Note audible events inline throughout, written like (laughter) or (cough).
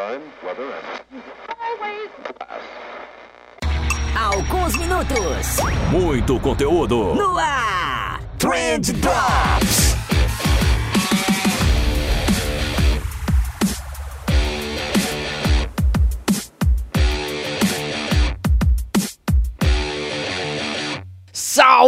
time, weather, and Always Alguns minutos Muito conteúdo. no ar. Trend Drops.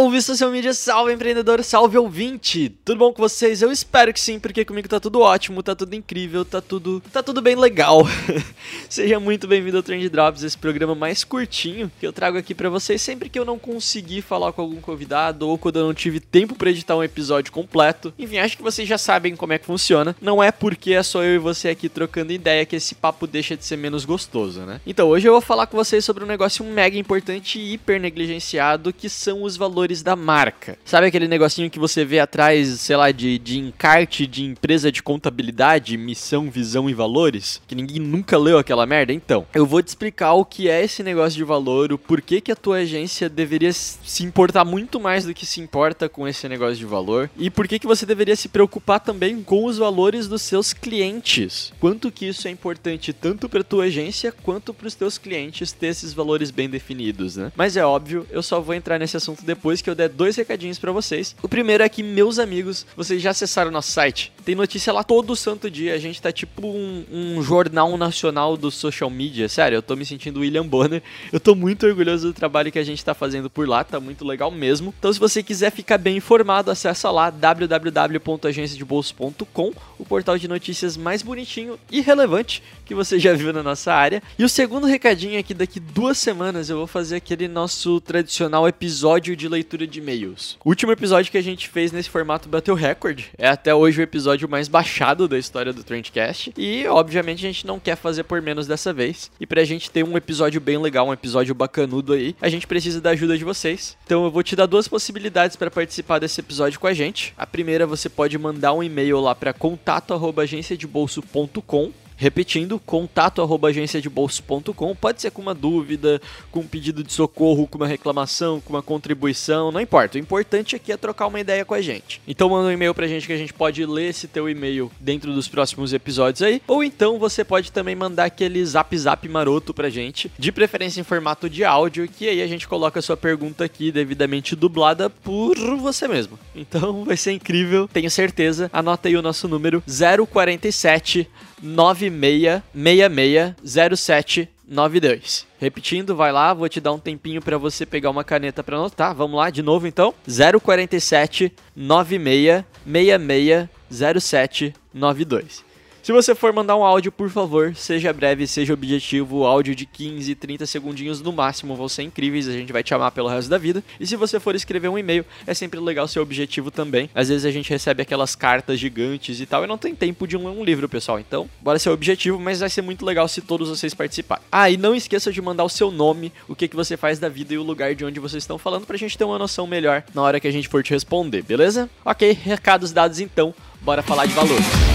Salve social media, salve empreendedor, salve ouvinte! Tudo bom com vocês? Eu espero que sim, porque comigo tá tudo ótimo, tá tudo incrível, tá tudo, tá tudo bem legal. (laughs) Seja muito bem-vindo ao Trend Drops, esse programa mais curtinho que eu trago aqui pra vocês sempre que eu não conseguir falar com algum convidado ou quando eu não tive tempo pra editar um episódio completo. Enfim, acho que vocês já sabem como é que funciona. Não é porque é só eu e você aqui trocando ideia que esse papo deixa de ser menos gostoso, né? Então, hoje eu vou falar com vocês sobre um negócio mega importante e hiper negligenciado que são os valores da marca. Sabe aquele negocinho que você vê atrás, sei lá, de, de encarte de empresa de contabilidade, missão, visão e valores? Que ninguém nunca leu aquela merda? Então, eu vou te explicar o que é esse negócio de valor, o porquê que a tua agência deveria se importar muito mais do que se importa com esse negócio de valor e por que que você deveria se preocupar também com os valores dos seus clientes. Quanto que isso é importante tanto para tua agência quanto para os teus clientes ter esses valores bem definidos, né? Mas é óbvio, eu só vou entrar nesse assunto depois que eu der dois recadinhos para vocês. O primeiro é que meus amigos, vocês já acessaram nosso site? Tem notícia lá todo santo dia. A gente tá tipo um, um jornal nacional do social media. Sério, eu tô me sentindo William Bonner. Eu tô muito orgulhoso do trabalho que a gente tá fazendo por lá, tá muito legal mesmo. Então, se você quiser ficar bem informado, acessa lá www.agenciadebolso.com, o portal de notícias mais bonitinho e relevante que você já viu na nossa área. E o segundo recadinho é que daqui duas semanas eu vou fazer aquele nosso tradicional episódio de leitura de e-mails. O último episódio que a gente fez nesse formato bateu recorde. É até hoje o episódio mais baixado da história do Trendcast. E, obviamente, a gente não quer fazer por menos dessa vez. E pra gente ter um episódio bem legal, um episódio bacanudo aí, a gente precisa da ajuda de vocês. Então eu vou te dar duas possibilidades para participar desse episódio com a gente. A primeira, você pode mandar um e-mail lá para contato@agenciadebolso.com Repetindo, contato arroba agenciadebolso.com. Pode ser com uma dúvida, com um pedido de socorro, com uma reclamação, com uma contribuição, não importa. O importante aqui é trocar uma ideia com a gente. Então manda um e-mail pra gente que a gente pode ler esse teu e-mail dentro dos próximos episódios aí. Ou então você pode também mandar aquele zap zap maroto pra gente, de preferência em formato de áudio, que aí a gente coloca a sua pergunta aqui devidamente dublada por você mesmo. Então vai ser incrível, tenho certeza. Anota aí o nosso número 047 96660792. Repetindo, vai lá, vou te dar um tempinho para você pegar uma caneta para anotar. Vamos lá, de novo então. 047 96660792. Se você for mandar um áudio, por favor, seja breve, seja objetivo, áudio de 15, 30 segundinhos no máximo, vão ser incríveis, a gente vai te amar pelo resto da vida. E se você for escrever um e-mail, é sempre legal ser objetivo também. Às vezes a gente recebe aquelas cartas gigantes e tal, e não tem tempo de ler um livro, pessoal. Então, bora ser objetivo, mas vai ser muito legal se todos vocês participarem. Ah, e não esqueça de mandar o seu nome, o que, que você faz da vida e o lugar de onde vocês estão falando, pra gente ter uma noção melhor na hora que a gente for te responder, beleza? Ok, recados dados então, bora falar de valores.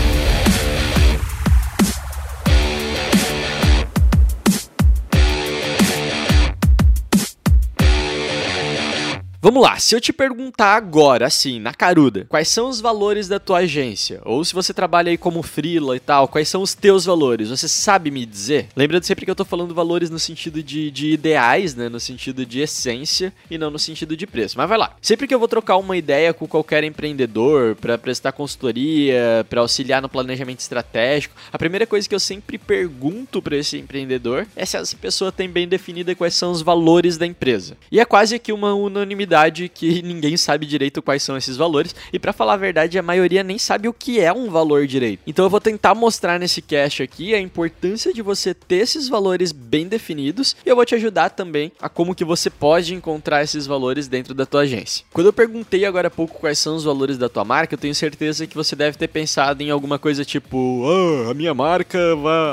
Vamos lá, se eu te perguntar agora, assim, na caruda, quais são os valores da tua agência? Ou se você trabalha aí como freela e tal, quais são os teus valores? Você sabe me dizer? Lembrando sempre que eu tô falando valores no sentido de, de ideais, né? No sentido de essência e não no sentido de preço. Mas vai lá. Sempre que eu vou trocar uma ideia com qualquer empreendedor para prestar consultoria, para auxiliar no planejamento estratégico, a primeira coisa que eu sempre pergunto para esse empreendedor é se essa pessoa tem bem definida quais são os valores da empresa. E é quase que uma unanimidade que ninguém sabe direito quais são esses valores. E para falar a verdade, a maioria nem sabe o que é um valor direito. Então eu vou tentar mostrar nesse cast aqui a importância de você ter esses valores bem definidos e eu vou te ajudar também a como que você pode encontrar esses valores dentro da tua agência. Quando eu perguntei agora há pouco quais são os valores da tua marca, eu tenho certeza que você deve ter pensado em alguma coisa tipo, ah, a minha marca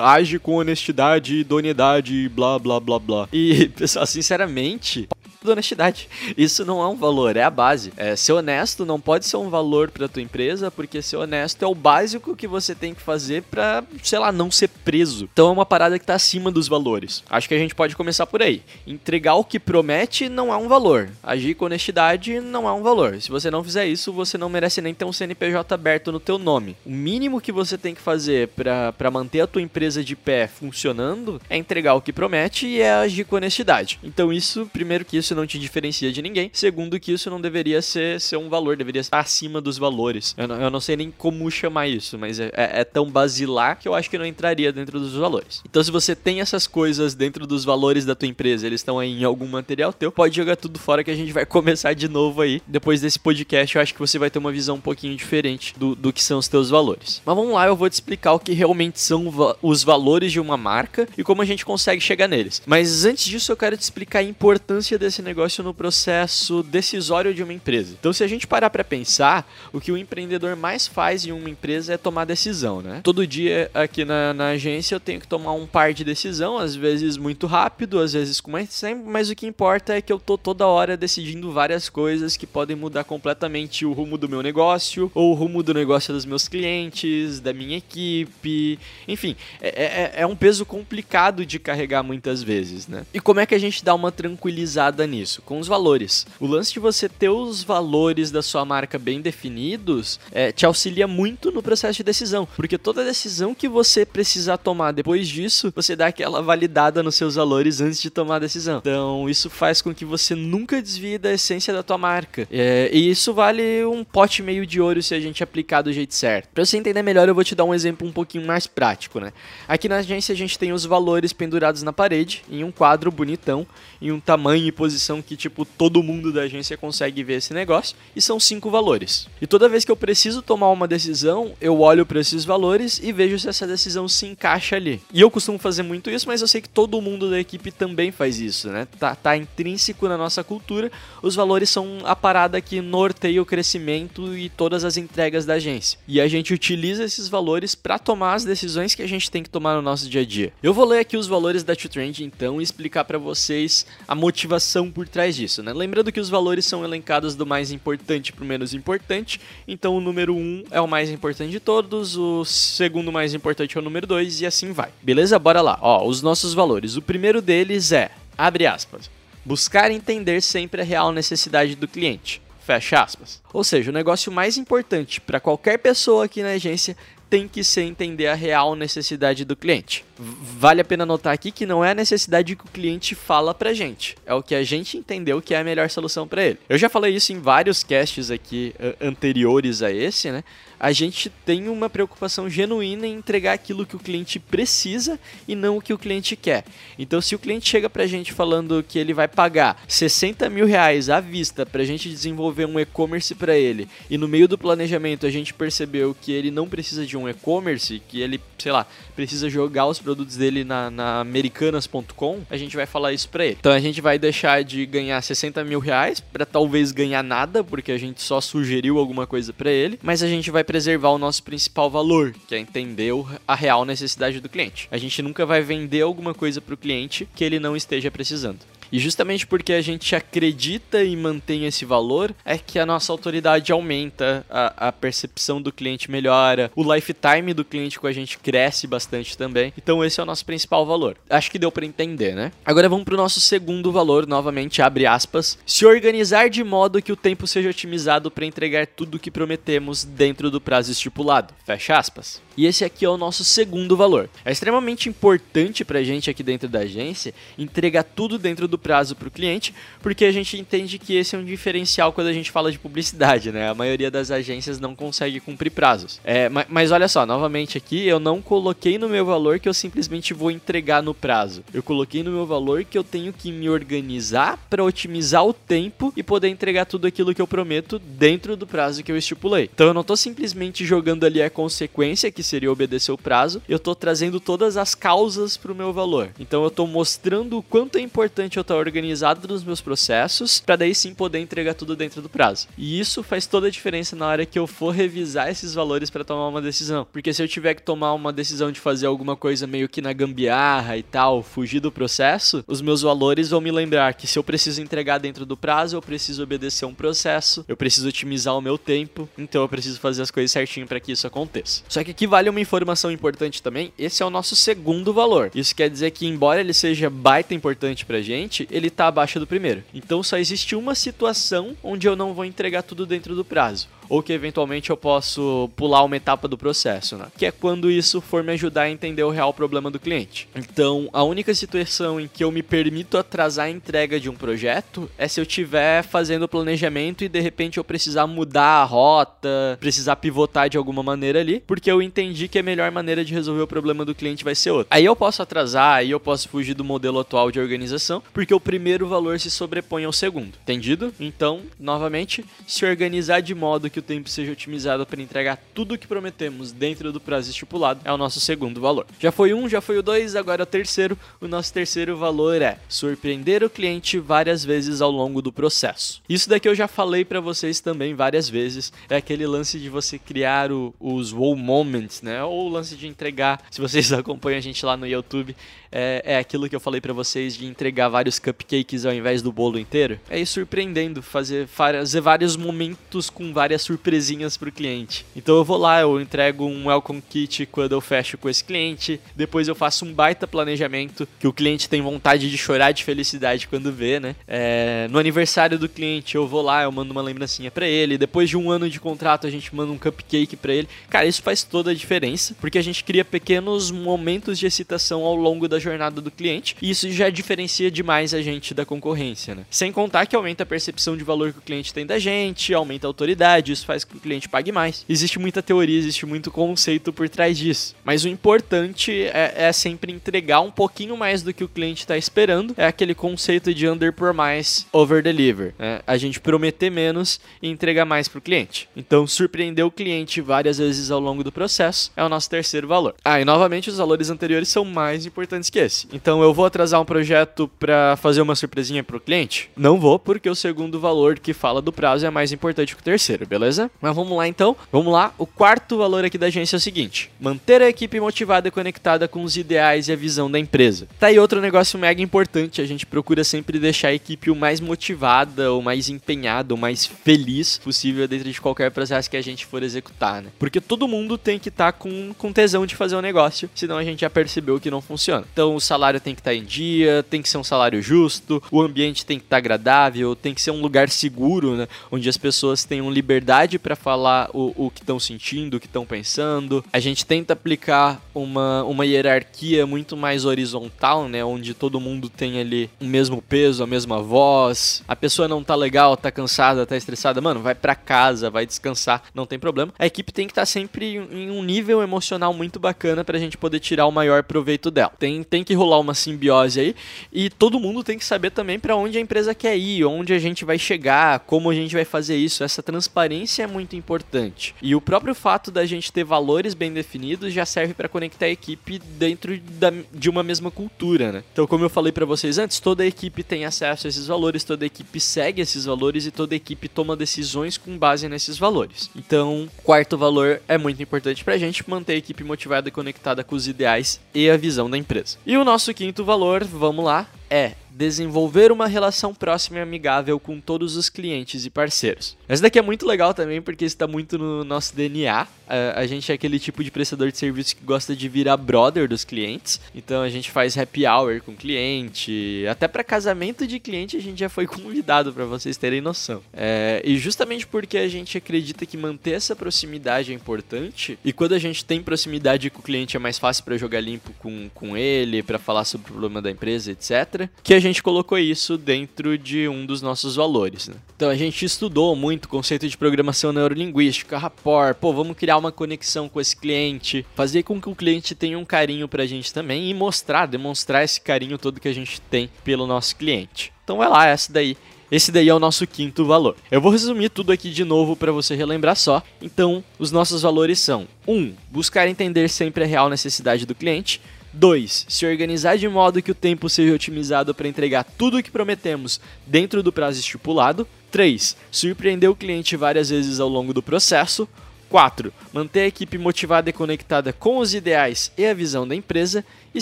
age com honestidade, idoneidade, blá blá blá blá. E, (laughs) pessoal, sinceramente, da honestidade. Isso não é um valor, é a base. É, ser honesto não pode ser um valor para tua empresa, porque ser honesto é o básico que você tem que fazer para, sei lá, não ser preso. Então é uma parada que tá acima dos valores. Acho que a gente pode começar por aí. Entregar o que promete não é um valor. Agir com honestidade não é um valor. Se você não fizer isso, você não merece nem ter um CNPJ aberto no teu nome. O mínimo que você tem que fazer para manter a tua empresa de pé funcionando é entregar o que promete e é agir com honestidade. Então isso, primeiro que isso não te diferencia de ninguém, segundo que isso não deveria ser, ser um valor, deveria estar acima dos valores. Eu não, eu não sei nem como chamar isso, mas é, é, é tão basilar que eu acho que não entraria dentro dos valores. Então se você tem essas coisas dentro dos valores da tua empresa, eles estão aí em algum material teu, pode jogar tudo fora que a gente vai (laughs) começar de novo aí. Depois desse podcast, eu acho que você vai ter uma visão um pouquinho diferente do, do que são os teus valores. Mas vamos lá, eu vou te explicar o que realmente são va os valores de uma marca e como a gente consegue chegar neles. Mas antes disso, eu quero te explicar a importância desse negócio no processo decisório de uma empresa. Então, se a gente parar para pensar, o que o empreendedor mais faz em uma empresa é tomar decisão, né? Todo dia aqui na, na agência eu tenho que tomar um par de decisão, às vezes muito rápido, às vezes com mais tempo, mas o que importa é que eu tô toda hora decidindo várias coisas que podem mudar completamente o rumo do meu negócio ou o rumo do negócio dos meus clientes, da minha equipe, enfim, é, é, é um peso complicado de carregar muitas vezes, né? E como é que a gente dá uma tranquilizada nisso? Com os valores. O lance de você ter os valores da sua marca bem definidos é, te auxilia muito no processo de decisão, porque toda decisão que você precisar tomar depois disso, você dá aquela validada nos seus valores antes de tomar a decisão. Então, isso faz com que você nunca desvie da essência da tua marca. É, e isso vale um pote meio de ouro se a gente aplicar do jeito certo. Para você entender melhor, eu vou te dar um exemplo um pouquinho mais prático, né? Aqui na agência a gente tem os valores pendurados na parede, em um quadro bonitão, em um tamanho e posição que, tipo, todo mundo da agência consegue ver esse negócio, e são cinco valores. E toda vez que eu preciso tomar uma decisão, eu olho para esses valores e vejo se essa decisão se encaixa ali. E eu costumo fazer muito isso, mas eu sei que todo mundo da equipe também faz isso, né? Tá, tá intrínseco na nossa cultura, os valores são a parada que norteia o crescimento e todas as entregas da agência. E a gente utiliza esses valores para tomar as decisões que a gente tem que tomar no nosso dia a dia. Eu vou ler aqui os valores da Trend então e explicar para vocês a motivação por trás disso, né? Lembrando que os valores são elencados do mais importante para o menos importante, então o número 1 um é o mais importante de todos, o segundo mais importante é o número 2 e assim vai. Beleza? Bora lá. Ó, os nossos valores. O primeiro deles é, abre aspas, buscar entender sempre a real necessidade do cliente. Fecha aspas. Ou seja, o negócio mais importante para qualquer pessoa aqui na agência tem que ser entender a real necessidade do cliente. Vale a pena notar aqui que não é a necessidade que o cliente fala pra gente, é o que a gente entendeu que é a melhor solução para ele. Eu já falei isso em vários casts aqui anteriores a esse, né? A gente tem uma preocupação genuína em entregar aquilo que o cliente precisa e não o que o cliente quer. Então, se o cliente chega pra gente falando que ele vai pagar 60 mil reais à vista pra gente desenvolver um e-commerce para ele, e no meio do planejamento a gente percebeu que ele não precisa de um e-commerce, que ele, sei lá, precisa jogar os produtos dele na, na americanas.com, a gente vai falar isso pra ele. Então a gente vai deixar de ganhar 60 mil reais pra talvez ganhar nada, porque a gente só sugeriu alguma coisa para ele, mas a gente vai preservar o nosso principal valor, que é entender a real necessidade do cliente. A gente nunca vai vender alguma coisa pro cliente que ele não esteja precisando. E justamente porque a gente acredita e mantém esse valor, é que a nossa autoridade aumenta, a, a, percepção do cliente melhora, o lifetime do cliente com a gente cresce bastante também. Então esse é o nosso principal valor. Acho que deu para entender, né? Agora vamos para o nosso segundo valor, novamente abre aspas. Se organizar de modo que o tempo seja otimizado para entregar tudo o que prometemos dentro do prazo estipulado. Fecha aspas. E esse aqui é o nosso segundo valor. É extremamente importante para a gente aqui dentro da agência entregar tudo dentro do prazo para o cliente, porque a gente entende que esse é um diferencial quando a gente fala de publicidade, né? A maioria das agências não consegue cumprir prazos. É, mas, mas olha só, novamente aqui, eu não coloquei no meu valor que eu simplesmente vou entregar no prazo. Eu coloquei no meu valor que eu tenho que me organizar para otimizar o tempo e poder entregar tudo aquilo que eu prometo dentro do prazo que eu estipulei. Então eu não estou simplesmente jogando ali a consequência que seria obedecer o prazo, eu tô trazendo todas as causas para o meu valor. Então eu tô mostrando o quanto é importante eu estar organizado nos meus processos, para daí sim poder entregar tudo dentro do prazo. E isso faz toda a diferença na hora que eu for revisar esses valores para tomar uma decisão. Porque se eu tiver que tomar uma decisão de fazer alguma coisa meio que na gambiarra e tal, fugir do processo, os meus valores vão me lembrar que se eu preciso entregar dentro do prazo, eu preciso obedecer um processo, eu preciso otimizar o meu tempo, então eu preciso fazer as coisas certinho para que isso aconteça. Só que aqui vale uma informação importante também, esse é o nosso segundo valor. Isso quer dizer que embora ele seja baita importante pra gente, ele tá abaixo do primeiro. Então só existe uma situação onde eu não vou entregar tudo dentro do prazo ou que eventualmente eu posso pular uma etapa do processo, né? Que é quando isso for me ajudar a entender o real problema do cliente. Então, a única situação em que eu me permito atrasar a entrega de um projeto é se eu estiver fazendo o planejamento e de repente eu precisar mudar a rota, precisar pivotar de alguma maneira ali, porque eu entendi que a melhor maneira de resolver o problema do cliente vai ser outra. Aí eu posso atrasar, aí eu posso fugir do modelo atual de organização, porque o primeiro valor se sobrepõe ao segundo. Entendido? Então, novamente, se organizar de modo que o tempo seja otimizado para entregar tudo o que prometemos dentro do prazo estipulado é o nosso segundo valor. Já foi um, já foi o dois, agora é o terceiro. O nosso terceiro valor é surpreender o cliente várias vezes ao longo do processo. Isso daqui eu já falei para vocês também várias vezes. É aquele lance de você criar o, os wow moments, né? Ou o lance de entregar. Se vocês (laughs) acompanham a gente lá no YouTube, é, é aquilo que eu falei para vocês de entregar vários cupcakes ao invés do bolo inteiro. É ir surpreendendo, fazer, fazer vários momentos com várias surpresinhas pro cliente. Então eu vou lá, eu entrego um welcome kit quando eu fecho com esse cliente, depois eu faço um baita planejamento que o cliente tem vontade de chorar de felicidade quando vê, né? É, no aniversário do cliente eu vou lá, eu mando uma lembrancinha para ele, depois de um ano de contrato a gente manda um cupcake para ele. Cara, isso faz toda a diferença, porque a gente cria pequenos momentos de excitação ao longo da jornada do cliente, e isso já diferencia demais a gente da concorrência, né? Sem contar que aumenta a percepção de valor que o cliente tem da gente, aumenta a autoridade, isso faz com que o cliente pague mais. Existe muita teoria, existe muito conceito por trás disso. Mas o importante é, é sempre entregar um pouquinho mais do que o cliente está esperando. É aquele conceito de under promise, over deliver. Né? A gente prometer menos e entregar mais para o cliente. Então, surpreender o cliente várias vezes ao longo do processo é o nosso terceiro valor. Ah, e novamente os valores anteriores são mais importantes que esse. Então, eu vou atrasar um projeto para fazer uma surpresinha para o cliente? Não vou, porque o segundo valor que fala do prazo é mais importante que o terceiro, beleza? Mas vamos lá então. Vamos lá. O quarto valor aqui da agência é o seguinte: manter a equipe motivada e conectada com os ideais e a visão da empresa. Tá aí outro negócio mega importante. A gente procura sempre deixar a equipe o mais motivada, o mais empenhada, o mais feliz possível dentro de qualquer processo que a gente for executar, né? Porque todo mundo tem que estar tá com, com tesão de fazer um negócio, senão a gente já percebeu que não funciona. Então o salário tem que estar tá em dia, tem que ser um salário justo, o ambiente tem que estar tá agradável, tem que ser um lugar seguro, né? Onde as pessoas tenham liberdade para falar o, o que estão sentindo, o que estão pensando. A gente tenta aplicar uma, uma hierarquia muito mais horizontal, né? Onde todo mundo tem ali o mesmo peso, a mesma voz. A pessoa não tá legal, tá cansada, tá estressada, mano, vai para casa, vai descansar, não tem problema. A equipe tem que estar tá sempre em um nível emocional muito bacana pra gente poder tirar o maior proveito dela. Tem, tem que rolar uma simbiose aí e todo mundo tem que saber também para onde a empresa quer ir, onde a gente vai chegar, como a gente vai fazer isso. Essa transparência é muito importante. E o próprio fato da gente ter valores bem definidos já serve para conectar a equipe dentro da, de uma mesma cultura, né? Então, como eu falei para vocês antes, toda a equipe tem acesso a esses valores, toda a equipe segue esses valores e toda a equipe toma decisões com base nesses valores. Então, quarto valor é muito importante pra gente manter a equipe motivada e conectada com os ideais e a visão da empresa. E o nosso quinto valor, vamos lá, é desenvolver uma relação próxima e amigável com todos os clientes e parceiros. Essa daqui é muito legal também porque está muito no nosso DNA. A, a, gente é aquele tipo de prestador de serviço que gosta de virar brother dos clientes. Então a gente faz happy hour com cliente, até para casamento de cliente a gente já foi (laughs) convidado para vocês terem noção. É, e justamente porque a gente acredita que manter essa proximidade é importante e quando a gente tem proximidade com o cliente é mais fácil para jogar limpo com, com ele, para falar sobre o problema da empresa, etc. Que a gente colocou isso dentro de um dos nossos valores. Né? Então a gente estudou muito o conceito de programação neurolinguística, rapport, pô, vamos criar uma conexão com esse cliente, fazer com que o cliente tenha um carinho pra gente também e mostrar, demonstrar esse carinho todo que a gente tem pelo nosso cliente. Então vai lá, essa daí Esse daí é o nosso quinto valor. Eu vou resumir tudo aqui de novo para você relembrar só. Então, os nossos valores são: 1. Um, buscar entender sempre a real necessidade do cliente. 2. Se organizar de modo que o tempo seja otimizado para entregar tudo o que prometemos dentro do prazo estipulado. 3. Surpreender o cliente várias vezes ao longo do processo. 4. Manter a equipe motivada e conectada com os ideais e a visão da empresa. E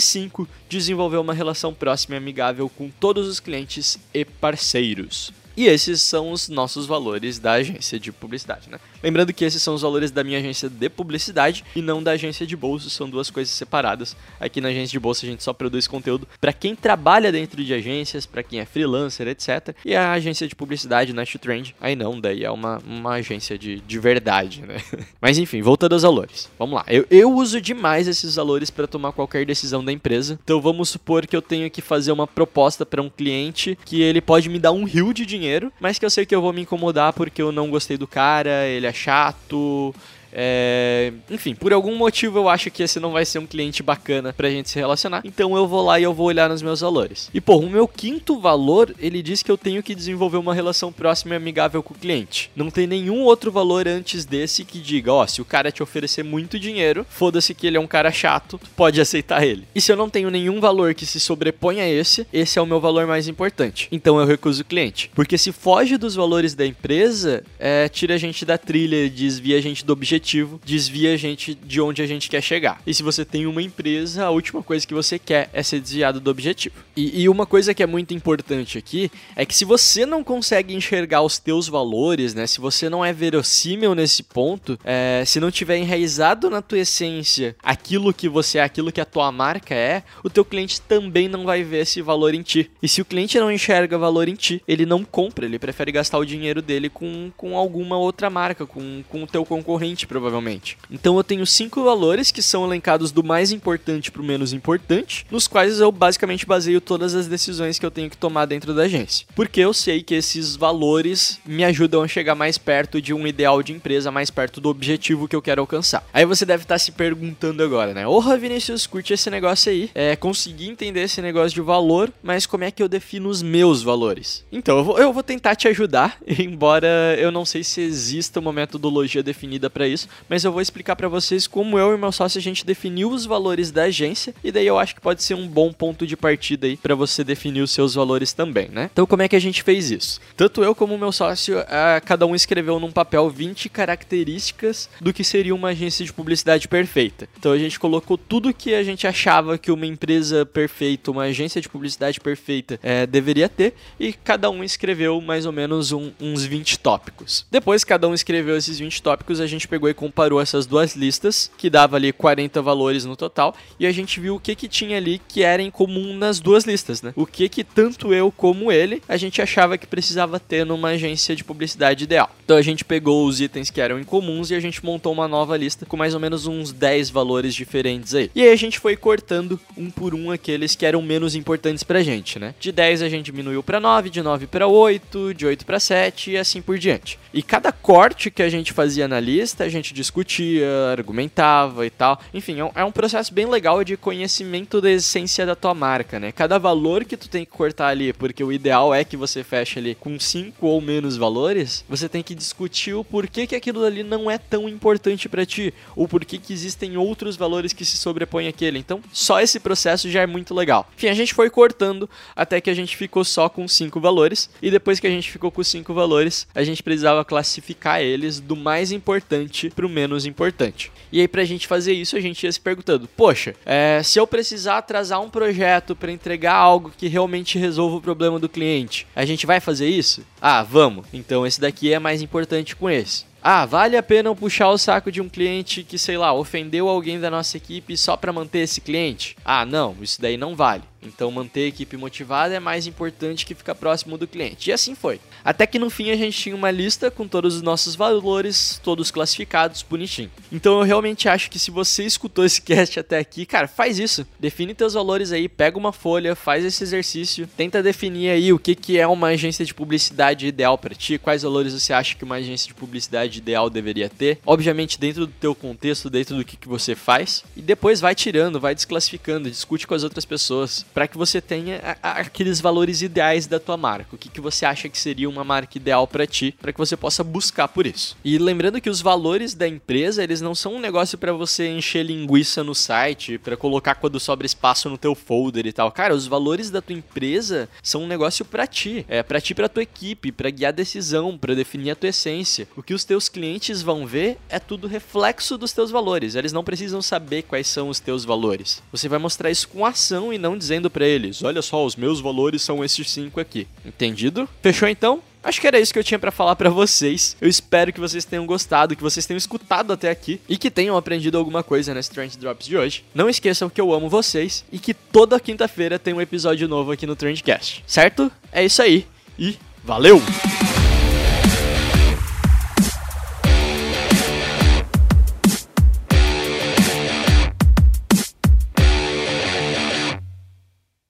5. Desenvolver uma relação próxima e amigável com todos os clientes e parceiros. E esses são os nossos valores da agência de publicidade, né? Lembrando que esses são os valores da minha agência de publicidade e não da agência de bolsa, são duas coisas separadas. Aqui na agência de bolsa a gente só produz conteúdo para quem trabalha dentro de agências, para quem é freelancer, etc. E a agência de publicidade, Nash Trend, aí não, daí é uma, uma agência de, de verdade, né? (laughs) Mas enfim, voltando aos valores. Vamos lá. Eu, eu uso demais esses valores para tomar qualquer decisão da empresa. Então vamos supor que eu tenho que fazer uma proposta para um cliente que ele pode me dar um rio de dinheiro, mas que eu sei que eu vou me incomodar porque eu não gostei do cara, ele é chato, é... Enfim, por algum motivo eu acho que esse não vai ser um cliente bacana pra gente se relacionar. Então eu vou lá e eu vou olhar nos meus valores. E pô, o meu quinto valor, ele diz que eu tenho que desenvolver uma relação próxima e amigável com o cliente. Não tem nenhum outro valor antes desse que diga, ó, oh, se o cara te oferecer muito dinheiro, foda-se que ele é um cara chato, pode aceitar ele. E se eu não tenho nenhum valor que se sobreponha a esse, esse é o meu valor mais importante. Então eu recuso o cliente. Porque se foge dos valores da empresa, é, tira a gente da trilha, desvia a gente do objetivo objetivo desvia a gente de onde a gente quer chegar. E se você tem uma empresa, a última coisa que você quer é ser desviado do objetivo. E, e uma coisa que é muito importante aqui é que se você não consegue enxergar os teus valores, né? Se você não é verossímil nesse ponto, é, se não tiver enraizado na tua essência aquilo que você é, aquilo que a tua marca é, o teu cliente também não vai ver esse valor em ti. E se o cliente não enxerga valor em ti, ele não compra, ele prefere gastar o dinheiro dele com, com alguma outra marca, com, com o teu concorrente, provavelmente. Então eu tenho cinco valores que são elencados do mais importante para o menos importante, nos quais eu basicamente baseio todas as decisões que eu tenho que tomar dentro da agência. Porque eu sei que esses valores me ajudam a chegar mais perto de um ideal de empresa, mais perto do objetivo que eu quero alcançar. Aí você deve estar tá se perguntando agora, né? Porra, Vinícius, curte esse negócio aí. É, consegui entender esse negócio de valor, mas como é que eu defino os meus valores? Então, eu vou, eu vou tentar te ajudar, (laughs) embora eu não sei se exista uma metodologia definida para isso, mas eu vou explicar para vocês como eu e meu sócio a gente definiu os valores da agência e daí eu acho que pode ser um bom ponto de partida aí para você definir os seus valores também, né? Então como é que a gente fez isso? Tanto eu como meu sócio, cada um escreveu num papel 20 características do que seria uma agência de publicidade perfeita. Então a gente colocou tudo que a gente achava que uma empresa perfeita, uma agência de publicidade perfeita é, deveria ter e cada um escreveu mais ou menos um, uns 20 tópicos. Depois cada um escreveu esses 20 tópicos, a gente pegou e comparou essas duas listas, que dava ali 40 valores no total, e a gente viu o que que tinha ali que era em comum nas duas listas, né? O que que tanto eu como ele, a gente achava que precisava ter numa agência de publicidade ideal. Então a gente pegou os itens que eram incomuns e a gente montou uma nova lista com mais ou menos uns 10 valores diferentes aí. E aí a gente foi cortando um por um aqueles que eram menos importantes pra gente, né? De 10 a gente diminuiu para 9, de 9 para 8, de 8 para 7 e assim por diante. E cada corte que a gente fazia na lista, a gente discutia, argumentava e tal. Enfim, é, é um processo bem legal de conhecimento da essência da tua marca, né? Cada valor que tu tem que cortar ali, porque o ideal é que você feche ali com cinco ou menos valores, você tem que discutir o porquê que aquilo ali não é tão importante para ti, ou porquê que existem outros valores que se sobrepõem àquele. Então, só esse processo já é muito legal. Enfim, a gente foi cortando até que a gente ficou só com cinco valores, e depois que a gente ficou com cinco valores, a gente precisava classificar eles do mais importante pro menos importante. E aí, pra gente fazer isso, a gente ia se perguntando: poxa, é, se eu precisar atrasar um projeto para entregar algo que realmente resolva o problema do cliente, a gente vai fazer isso? Ah, vamos. Então esse daqui é mais importante com esse. Ah, vale a pena eu puxar o saco de um cliente que, sei lá, ofendeu alguém da nossa equipe só para manter esse cliente? Ah, não, isso daí não vale. Então manter a equipe motivada é mais importante que ficar próximo do cliente. E assim foi. Até que no fim a gente tinha uma lista com todos os nossos valores, todos classificados, bonitinho. Então eu realmente acho que se você escutou esse cast até aqui, cara, faz isso. Define teus valores aí, pega uma folha, faz esse exercício, tenta definir aí o que, que é uma agência de publicidade ideal para ti, quais valores você acha que uma agência de publicidade ideal deveria ter. Obviamente dentro do teu contexto, dentro do que, que você faz. E depois vai tirando, vai desclassificando, discute com as outras pessoas para que você tenha a, a, aqueles valores ideais da tua marca. O que, que você acha que seria uma marca ideal para ti, para que você possa buscar por isso. E lembrando que os valores da empresa, eles não são um negócio para você encher linguiça no site, para colocar quando sobra espaço no teu folder e tal. Cara, os valores da tua empresa são um negócio para ti, é para ti, para tua equipe, para guiar decisão, para definir a tua essência. O que os teus clientes vão ver é tudo reflexo dos teus valores. Eles não precisam saber quais são os teus valores. Você vai mostrar isso com ação e não dizendo para eles: "Olha só, os meus valores são esses cinco aqui". Entendido? Fechou então? Acho que era isso que eu tinha para falar para vocês. Eu espero que vocês tenham gostado, que vocês tenham escutado até aqui e que tenham aprendido alguma coisa nesse Trend Drops de hoje. Não esqueçam que eu amo vocês e que toda quinta-feira tem um episódio novo aqui no Trendcast. Certo? É isso aí e valeu!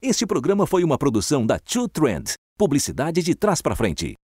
Este programa foi uma produção da Two Trend, publicidade de trás para frente.